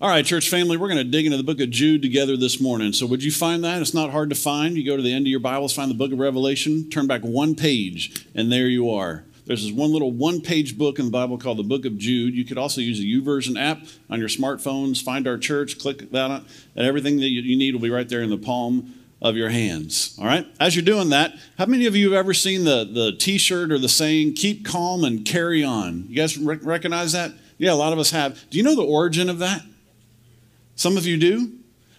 All right, church family, we're going to dig into the book of Jude together this morning. So, would you find that? It's not hard to find. You go to the end of your Bibles, find the book of Revelation, turn back one page, and there you are. There's this one little one page book in the Bible called the book of Jude. You could also use the YouVersion app on your smartphones. Find our church, click that, and everything that you need will be right there in the palm of your hands. All right? As you're doing that, how many of you have ever seen the, the t shirt or the saying, keep calm and carry on? You guys recognize that? Yeah, a lot of us have. Do you know the origin of that? Some of you do.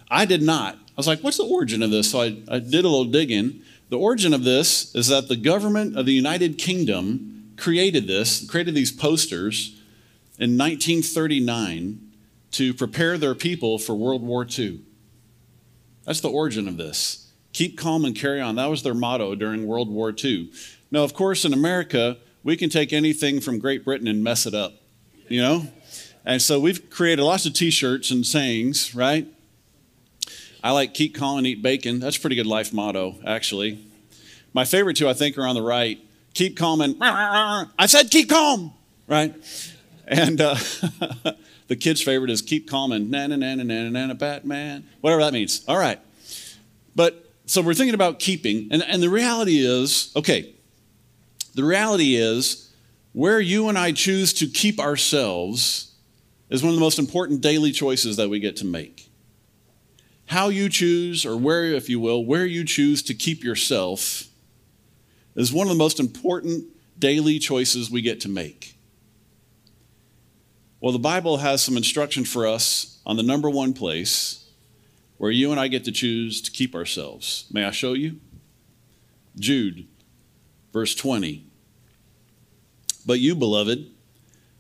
I did not. I was like, what's the origin of this? So I, I did a little digging. The origin of this is that the government of the United Kingdom created this, created these posters in 1939 to prepare their people for World War II. That's the origin of this. Keep calm and carry on. That was their motto during World War II. Now, of course, in America, we can take anything from Great Britain and mess it up, you know? And so we've created lots of t shirts and sayings, right? I like keep calm and eat bacon. That's a pretty good life motto, actually. My favorite two, I think, are on the right. Keep calm and I said keep calm, right? And uh, the kid's favorite is keep calm and na na na na na na na Batman, whatever that means. All right. But so we're thinking about keeping, and, and the reality is okay, the reality is where you and I choose to keep ourselves is one of the most important daily choices that we get to make. How you choose, or where, if you will, where you choose to keep yourself is one of the most important daily choices we get to make. Well, the Bible has some instruction for us on the number one place where you and I get to choose to keep ourselves. May I show you? Jude, verse 20. But you, beloved,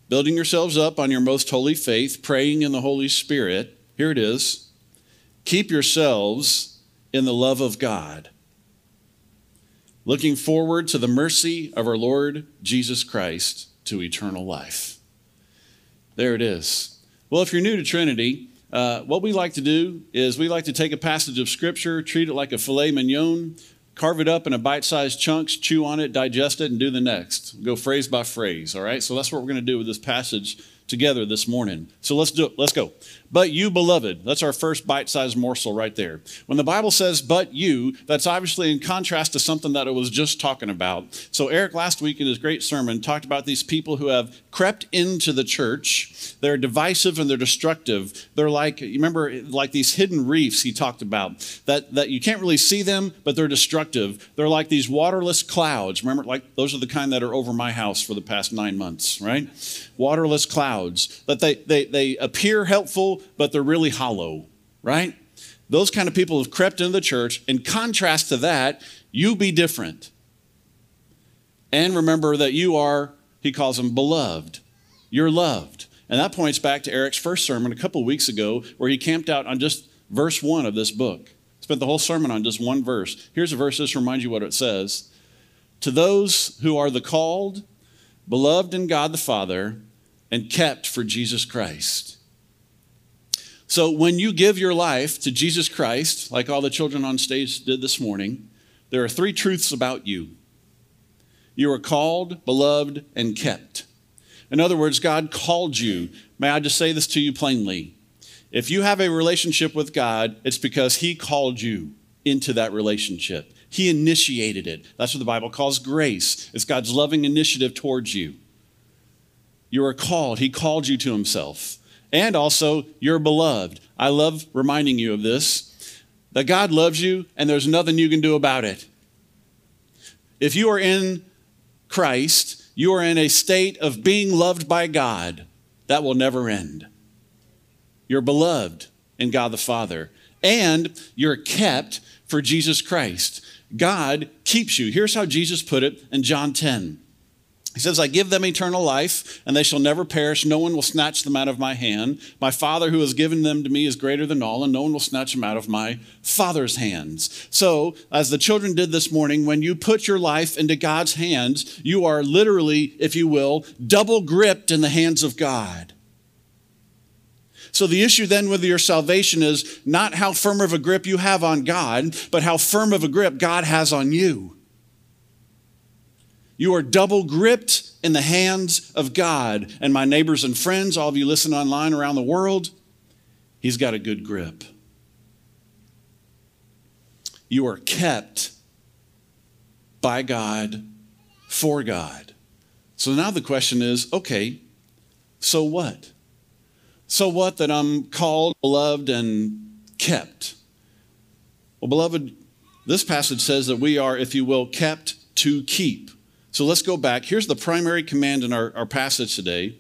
building yourselves up on your most holy faith, praying in the Holy Spirit. Here it is. Keep yourselves in the love of God, looking forward to the mercy of our Lord Jesus Christ to eternal life. There it is. Well, if you're new to Trinity, uh, what we like to do is we like to take a passage of Scripture, treat it like a filet mignon, carve it up in a bite-sized chunks, chew on it, digest it, and do the next. Go phrase by phrase, all right? So that's what we're going to do with this passage together this morning. So let's do it. Let's go. But you, beloved, that's our first bite sized morsel right there. When the Bible says, but you, that's obviously in contrast to something that it was just talking about. So, Eric last week in his great sermon talked about these people who have crept into the church. They're divisive and they're destructive. They're like, you remember, like these hidden reefs he talked about, that, that you can't really see them, but they're destructive. They're like these waterless clouds. Remember, like those are the kind that are over my house for the past nine months, right? Waterless clouds. That they, they, they appear helpful, but they're really hollow, right? Those kind of people have crept into the church. In contrast to that, you be different. And remember that you are, he calls them beloved. You're loved. And that points back to Eric's first sermon a couple weeks ago, where he camped out on just verse one of this book. Spent the whole sermon on just one verse. Here's a verse, just to remind you what it says. To those who are the called, beloved in God the Father, and kept for Jesus Christ. So when you give your life to Jesus Christ, like all the children on stage did this morning, there are three truths about you. You are called, beloved, and kept. In other words, God called you. May I just say this to you plainly? If you have a relationship with God, it's because He called you into that relationship. He initiated it. That's what the Bible calls grace. It's God's loving initiative towards you. You are called. He called you to Himself and also you're beloved. I love reminding you of this that God loves you and there's nothing you can do about it. If you are in Christ, you are in a state of being loved by God that will never end. You're beloved in God the Father, and you're kept for Jesus Christ. God keeps you. Here's how Jesus put it in John 10. He says, I give them eternal life, and they shall never perish. No one will snatch them out of my hand. My Father who has given them to me is greater than all, and no one will snatch them out of my Father's hands. So, as the children did this morning, when you put your life into God's hands, you are literally, if you will, double gripped in the hands of God. So the issue then with your salvation is not how firm of a grip you have on God, but how firm of a grip God has on you. You are double gripped in the hands of God. And my neighbors and friends, all of you listen online around the world, He's got a good grip. You are kept by God for God. So now the question is okay, so what? So what that I'm called, beloved, and kept? Well, beloved, this passage says that we are, if you will, kept to keep. So let's go back. Here's the primary command in our, our passage today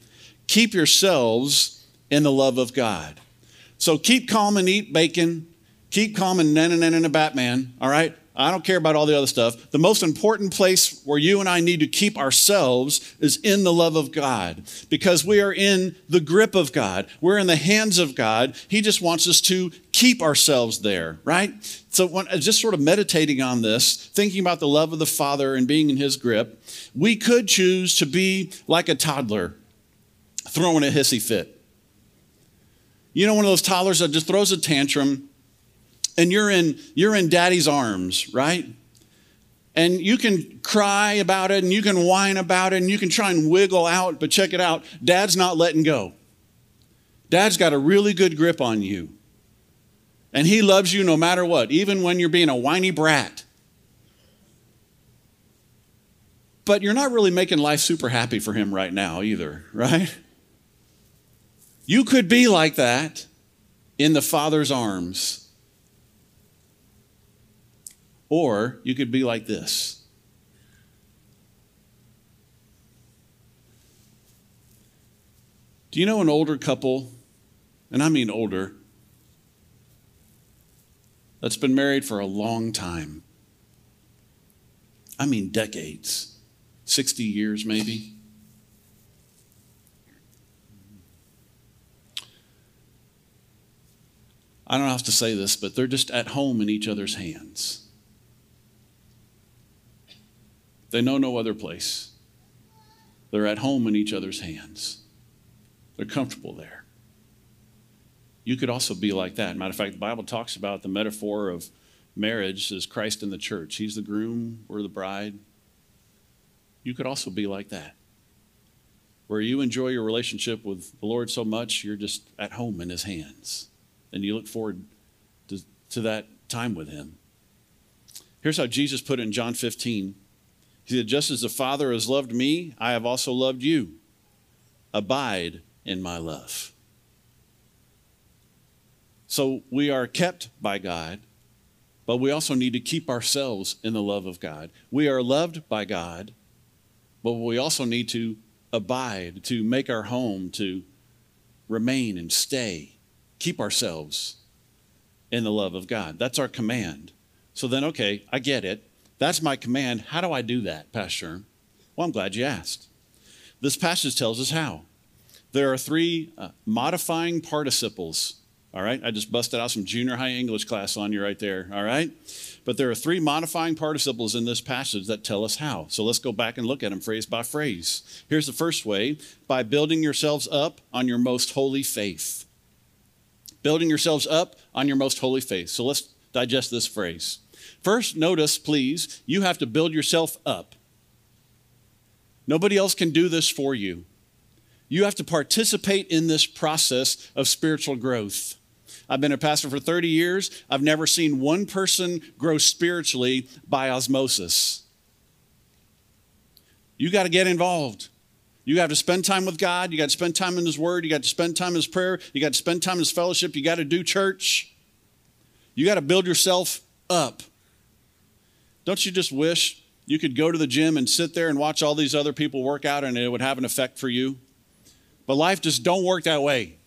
keep yourselves in the love of God. So keep calm and eat bacon. Keep calm and na na na na Batman, all right? I don't care about all the other stuff. The most important place where you and I need to keep ourselves is in the love of God because we are in the grip of God. We're in the hands of God. He just wants us to keep ourselves there, right? So, when, uh, just sort of meditating on this, thinking about the love of the Father and being in His grip, we could choose to be like a toddler throwing a hissy fit. You know, one of those toddlers that just throws a tantrum and you're in you're in daddy's arms, right? And you can cry about it and you can whine about it and you can try and wiggle out, but check it out. Dad's not letting go. Dad's got a really good grip on you. And he loves you no matter what, even when you're being a whiny brat. But you're not really making life super happy for him right now either, right? You could be like that in the Father's arms or you could be like this. Do you know an older couple, and I mean older, that's been married for a long time? I mean decades, 60 years maybe. I don't have to say this, but they're just at home in each other's hands. They know no other place. They're at home in each other's hands. They're comfortable there. You could also be like that. Matter of fact, the Bible talks about the metaphor of marriage as Christ in the church. He's the groom, we're the bride. You could also be like that, where you enjoy your relationship with the Lord so much, you're just at home in His hands. And you look forward to, to that time with Him. Here's how Jesus put it in John 15. He said, Just as the Father has loved me, I have also loved you. Abide in my love. So we are kept by God, but we also need to keep ourselves in the love of God. We are loved by God, but we also need to abide, to make our home, to remain and stay, keep ourselves in the love of God. That's our command. So then, okay, I get it. That's my command. How do I do that, Pastor? Well, I'm glad you asked. This passage tells us how. There are three uh, modifying participles. All right, I just busted out some junior high English class on you right there. All right, but there are three modifying participles in this passage that tell us how. So let's go back and look at them phrase by phrase. Here's the first way by building yourselves up on your most holy faith. Building yourselves up on your most holy faith. So let's digest this phrase. First, notice, please, you have to build yourself up. Nobody else can do this for you. You have to participate in this process of spiritual growth. I've been a pastor for 30 years. I've never seen one person grow spiritually by osmosis. You got to get involved. You have to spend time with God. You got to spend time in His Word. You got to spend time in His prayer. You got to spend time in His fellowship. You got to do church. You got to build yourself up. Don't you just wish you could go to the gym and sit there and watch all these other people work out and it would have an effect for you? But life just don't work that way.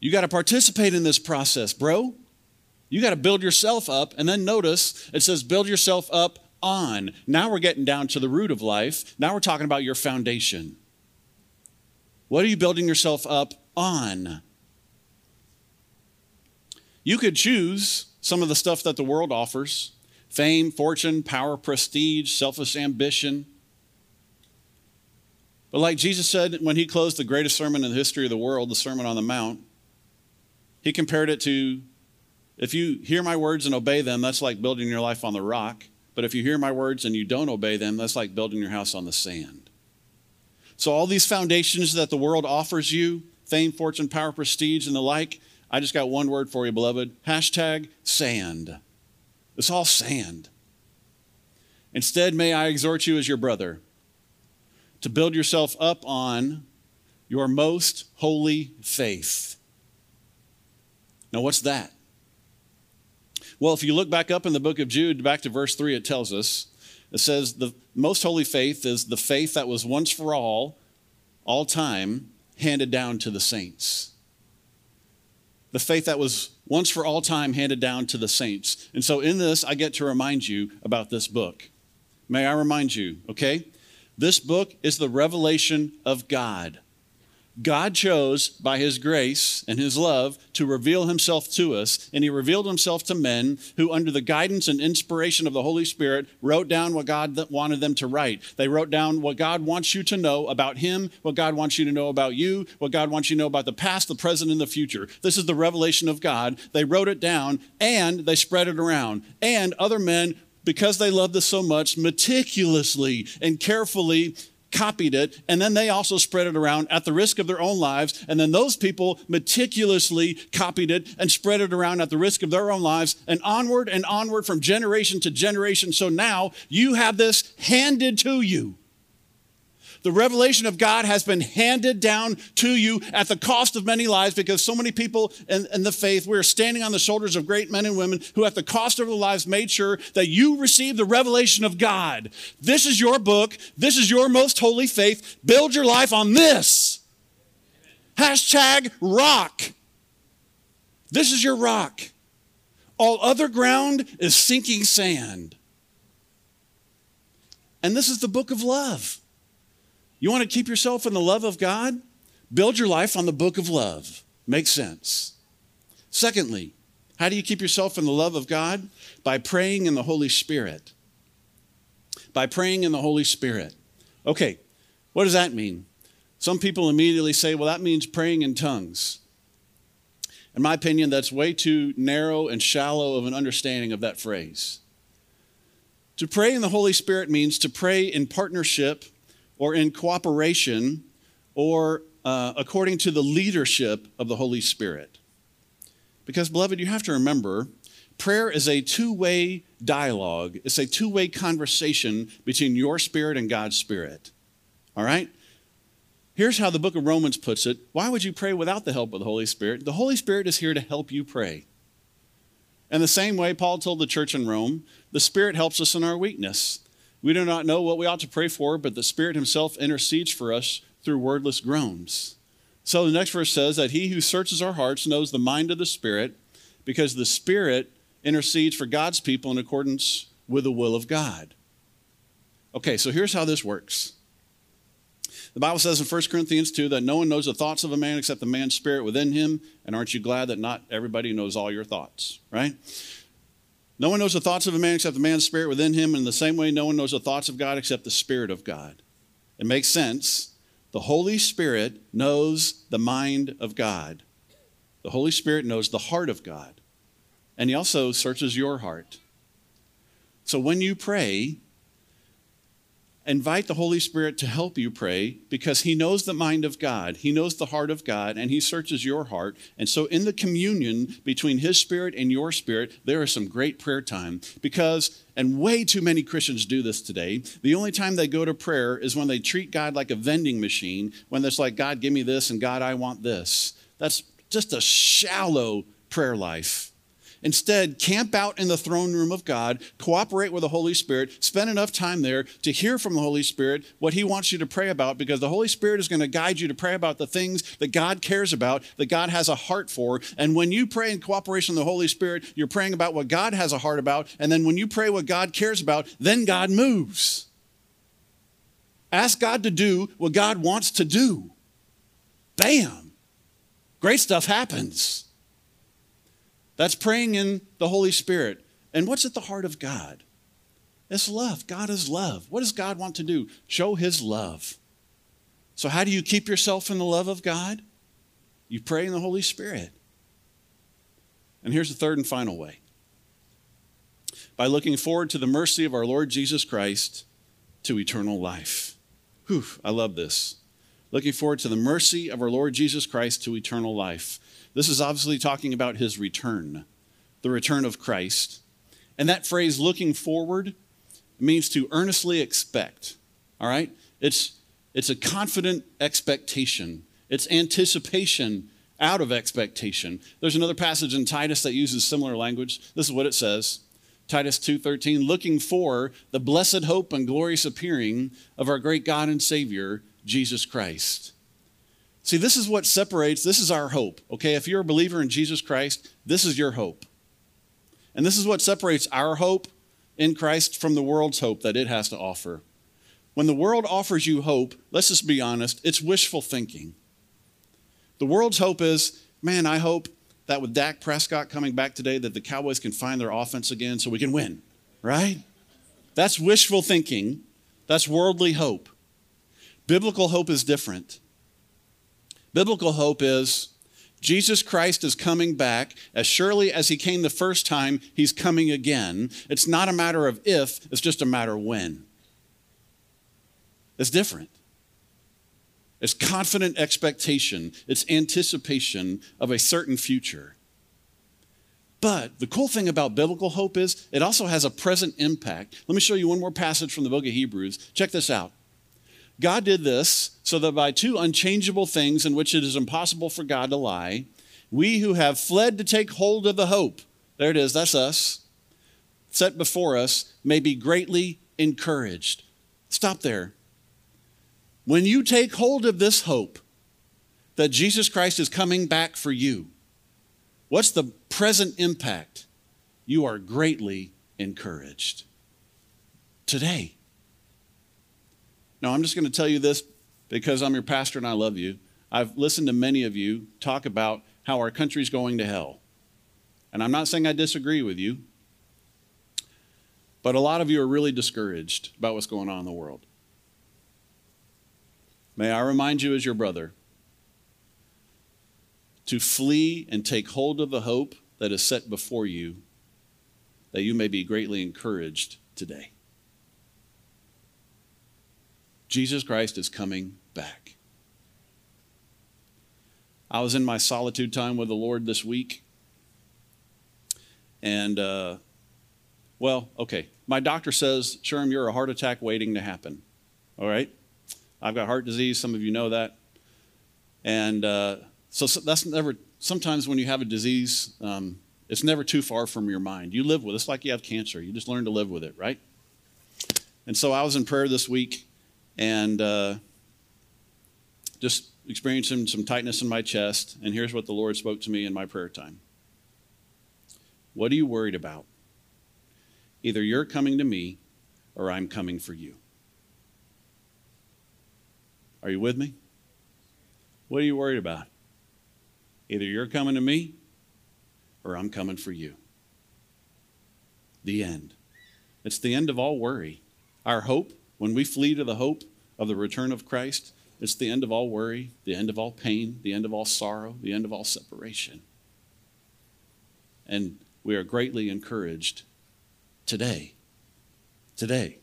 You got to participate in this process, bro. You got to build yourself up. And then notice it says, build yourself up on. Now we're getting down to the root of life. Now we're talking about your foundation. What are you building yourself up on? You could choose some of the stuff that the world offers fame, fortune, power, prestige, selfish ambition. But like Jesus said when he closed the greatest sermon in the history of the world, the Sermon on the Mount, he compared it to if you hear my words and obey them, that's like building your life on the rock. But if you hear my words and you don't obey them, that's like building your house on the sand. So, all these foundations that the world offers you fame, fortune, power, prestige, and the like, I just got one word for you, beloved. Hashtag sand. It's all sand. Instead, may I exhort you as your brother to build yourself up on your most holy faith. Now, what's that? Well, if you look back up in the book of Jude, back to verse 3, it tells us it says, The most holy faith is the faith that was once for all, all time, handed down to the saints. The faith that was once for all time handed down to the saints. And so, in this, I get to remind you about this book. May I remind you, okay? This book is the revelation of God. God chose, by his grace and his love, to reveal himself to us, and he revealed himself to men who, under the guidance and inspiration of the Holy Spirit, wrote down what God wanted them to write. They wrote down what God wants you to know about him, what God wants you to know about you, what God wants you to know about the past, the present, and the future. This is the revelation of God. They wrote it down and they spread it around. And other men because they loved this so much, meticulously and carefully copied it, and then they also spread it around at the risk of their own lives. And then those people meticulously copied it and spread it around at the risk of their own lives, and onward and onward from generation to generation. So now you have this handed to you. The revelation of God has been handed down to you at the cost of many lives because so many people in, in, the faith, we're standing on the shoulders of great men and women who, at the cost of their lives, made sure that you received the revelation of God. This is your book. This is your most holy faith. Build your life on this. Hashtag rock. This is your rock. All other ground is sinking sand. And this is the book of love. You want to keep yourself in the love of God? Build your life on the book of love. Makes sense. Secondly, how do you keep yourself in the love of God? By praying in the Holy Spirit. By praying in the Holy Spirit. Okay, what does that mean? Some people immediately say, well, that means praying in tongues. In my opinion, that's way too narrow and shallow of an understanding of that phrase. To pray in the Holy Spirit means to pray in partnership or in cooperation or uh, according to the leadership of the Holy Spirit. Because, beloved, you have to remember prayer is a two way dialogue, it's a two way conversation between your spirit and God's spirit. All right? Here's how the book of Romans puts it Why would you pray without the help of the Holy Spirit? The Holy Spirit is here to help you pray. And the same way Paul told the church in Rome, the Spirit helps us in our weakness. We do not know what we ought to pray for, but the Spirit Himself intercedes for us through wordless groans. So the next verse says that He who searches our hearts knows the mind of the Spirit, because the Spirit intercedes for God's people in accordance with the will of God. Okay, so here's how this works. The Bible says in 1 Corinthians 2 that no one knows the thoughts of a man except the man's spirit within him. And aren't you glad that not everybody knows all your thoughts, right? No one knows the thoughts of a man except the man's spirit within him. In the same way, no one knows the thoughts of God except the Spirit of God. It makes sense. The Holy Spirit knows the mind of God. The Holy Spirit knows the heart of God. And He also searches your heart. So when you pray, invite the Holy Spirit to help you pray because He knows the mind of God, He knows the heart of God, and He searches your heart. And so, in the communion between His Spirit and your spirit, there is some great prayer time because, and way too many Christians do this today, the only time they go to prayer is when they treat God like a vending machine, when it's like, God, give me this, and God, I want this. That's just a shallow prayer life. Instead, camp out in the throne room of God, cooperate with the Holy Spirit, spend enough time there to hear from the Holy Spirit what He wants you to pray about, because the Holy Spirit is going to guide you to pray about the things that God cares about, that God has a heart for. And when you pray in cooperation with the Holy Spirit, you're praying about what God has a heart about. And then when you pray what God cares about, then God moves. Ask God to do what God wants to do. Bam! Great stuff happens. That's praying in the Holy Spirit. And what's at the heart of God? It's love. God is love. What does God want to do? Show his love. So, how do you keep yourself in the love of God? You pray in the Holy Spirit. And here's the third and final way by looking forward to the mercy of our Lord Jesus Christ to eternal life. Whew, I love this. Looking forward to the mercy of our Lord Jesus Christ to eternal life. This is obviously talking about his return, the return of Christ. And that phrase, looking forward, means to earnestly expect. All right? It's, it's a confident expectation, it's anticipation out of expectation. There's another passage in Titus that uses similar language. This is what it says. Titus 2:13 looking for the blessed hope and glorious appearing of our great God and Savior Jesus Christ. See, this is what separates, this is our hope. Okay, if you're a believer in Jesus Christ, this is your hope. And this is what separates our hope in Christ from the world's hope that it has to offer. When the world offers you hope, let's just be honest, it's wishful thinking. The world's hope is, man, I hope that with Dak Prescott coming back today, that the Cowboys can find their offense again so we can win, right? That's wishful thinking. That's worldly hope. Biblical hope is different. Biblical hope is Jesus Christ is coming back. As surely as he came the first time, he's coming again. It's not a matter of if, it's just a matter of when. It's different. It's confident expectation, it's anticipation of a certain future. But the cool thing about biblical hope is it also has a present impact. Let me show you one more passage from the book of Hebrews. Check this out. God did this so that by two unchangeable things in which it is impossible for God to lie, we who have fled to take hold of the hope, there it is, that's us, set before us, may be greatly encouraged. Stop there. When you take hold of this hope that Jesus Christ is coming back for you, what's the present impact? You are greatly encouraged today. Now, I'm just going to tell you this because I'm your pastor and I love you. I've listened to many of you talk about how our country's going to hell. And I'm not saying I disagree with you, but a lot of you are really discouraged about what's going on in the world. May I remind you, as your brother, to flee and take hold of the hope that is set before you, that you may be greatly encouraged today. Jesus Christ is coming back. I was in my solitude time with the Lord this week. And, uh, well, okay. My doctor says, Sherm, you're a heart attack waiting to happen. All right? I've got heart disease. Some of you know that. And uh, so, so, that's never, sometimes when you have a disease, um, it's never too far from your mind. You live with it. It's like you have cancer. You just learn to live with it, right? And so I was in prayer this week and uh, just experiencing some tightness in my chest. And here's what the Lord spoke to me in my prayer time What are you worried about? Either you're coming to me or I'm coming for you. Are you with me? What are you worried about? Either you're coming to me or I'm coming for you. The end. It's the end of all worry. Our hope, when we flee to the hope of the return of Christ, it's the end of all worry, the end of all pain, the end of all sorrow, the end of all separation. And we are greatly encouraged today. Today.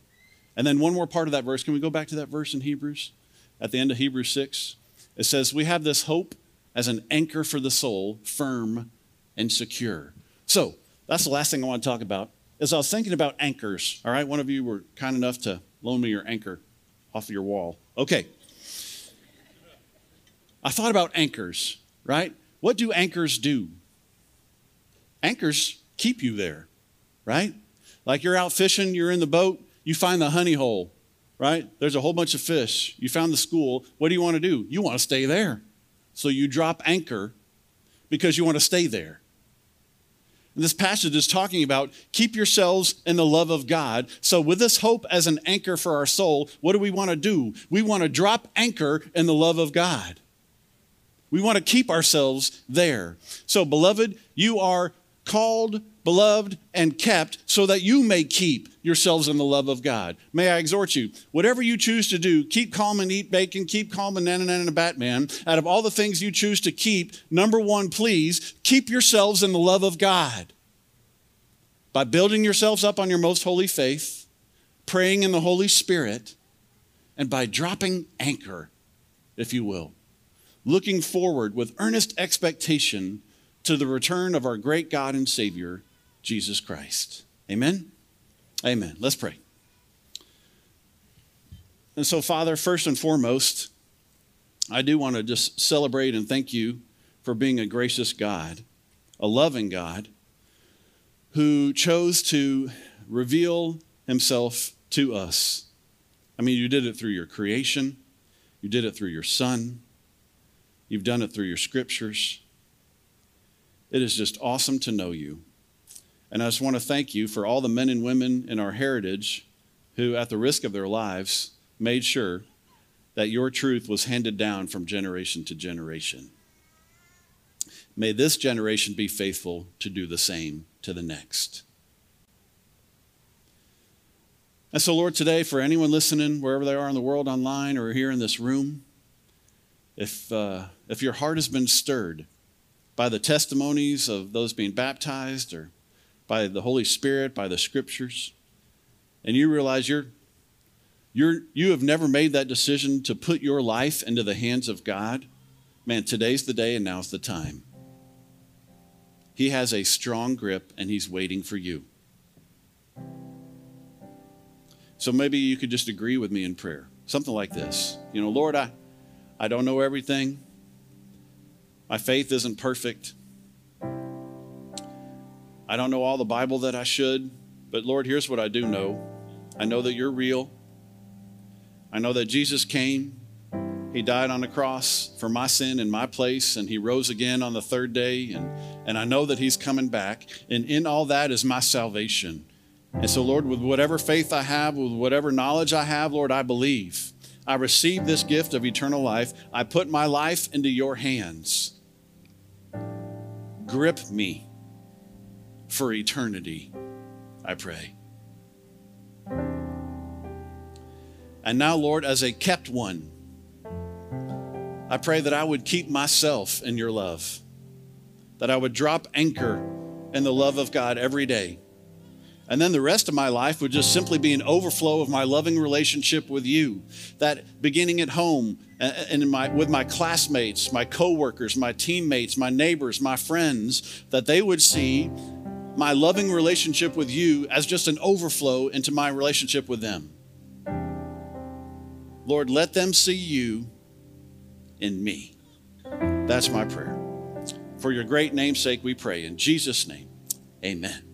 And then one more part of that verse. Can we go back to that verse in Hebrews? at the end of Hebrews 6. It says, We have this hope as an anchor for the soul, firm and secure. So, that's the last thing I want to talk about. As I was thinking about anchors, all right, one of you were kind enough to loan me your anchor off of your wall. Okay. I thought about anchors, right? What do anchors do? Anchors keep you there, right? Like you're out fishing, you're in the boat, you find the honey hole, right? There's a whole bunch of fish. You found the school. What do you want to do? You want to stay there. So you drop anchor because you want to stay there. This passage is talking about keep yourselves in the love of God. So, with this hope as an anchor for our soul, what do we want to do? We want to drop anchor in the love of God. We want to keep ourselves there. So, beloved, you are called, beloved, and kept so that you may keep yourselves in the love of God. May I exhort you, whatever you choose to do, keep calm and eat bacon, keep calm and nana nana Batman. Out of all the things you choose to keep, number one, please keep yourselves in the love of God by building yourselves up on your most holy faith, praying in the Holy Spirit, and by dropping anchor if you will, looking forward with earnest expectation to the return of our great God and Savior, Jesus Christ. Amen? Amen. Let's pray. And so, Father, first and foremost, I do want to just celebrate and thank you for being a gracious God, a loving God, who chose to reveal himself to us. I mean, you did it through your creation, you did it through your Son, you've done it through your scriptures. It is just awesome to know you. And I just want to thank you for all the men and women in our heritage who, at the risk of their lives, made sure that your truth was handed down from generation to generation. May this generation be faithful to do the same to the next. And so, Lord, today, for anyone listening, wherever they are in the world, online or here in this room, if, uh, if your heart has been stirred by the testimonies of those being baptized or by the Holy Spirit, by the scriptures, and you realize you're, you're, you have never made that decision to put your life into the hands of God, man, today's the day and now's the time. He has a strong grip and he's waiting for you. So maybe you could just agree with me in prayer. Something like this. You know, Lord, I, I don't know everything. My faith isn't perfect. I don't know all the Bible that I should, but Lord, here's what I do know. I know that you're real. I know that Jesus came he died on the cross for my sin in my place, and He rose again on the third day. And, and I know that He's coming back. And in all that is my salvation. And so, Lord, with whatever faith I have, with whatever knowledge I have, Lord, I believe. I receive this gift of eternal life. I put my life into your hands. Grip me for eternity, I pray. And now, Lord, as a kept one, I pray that I would keep myself in your love, that I would drop anchor in the love of God every day. And then the rest of my life would just simply be an overflow of my loving relationship with you. That beginning at home and my, with my classmates, my coworkers, my teammates, my neighbors, my friends, that they would see my loving relationship with you as just an overflow into my relationship with them. Lord, let them see you in me. That's my prayer. For your great name's sake, we pray. In Jesus' name, amen.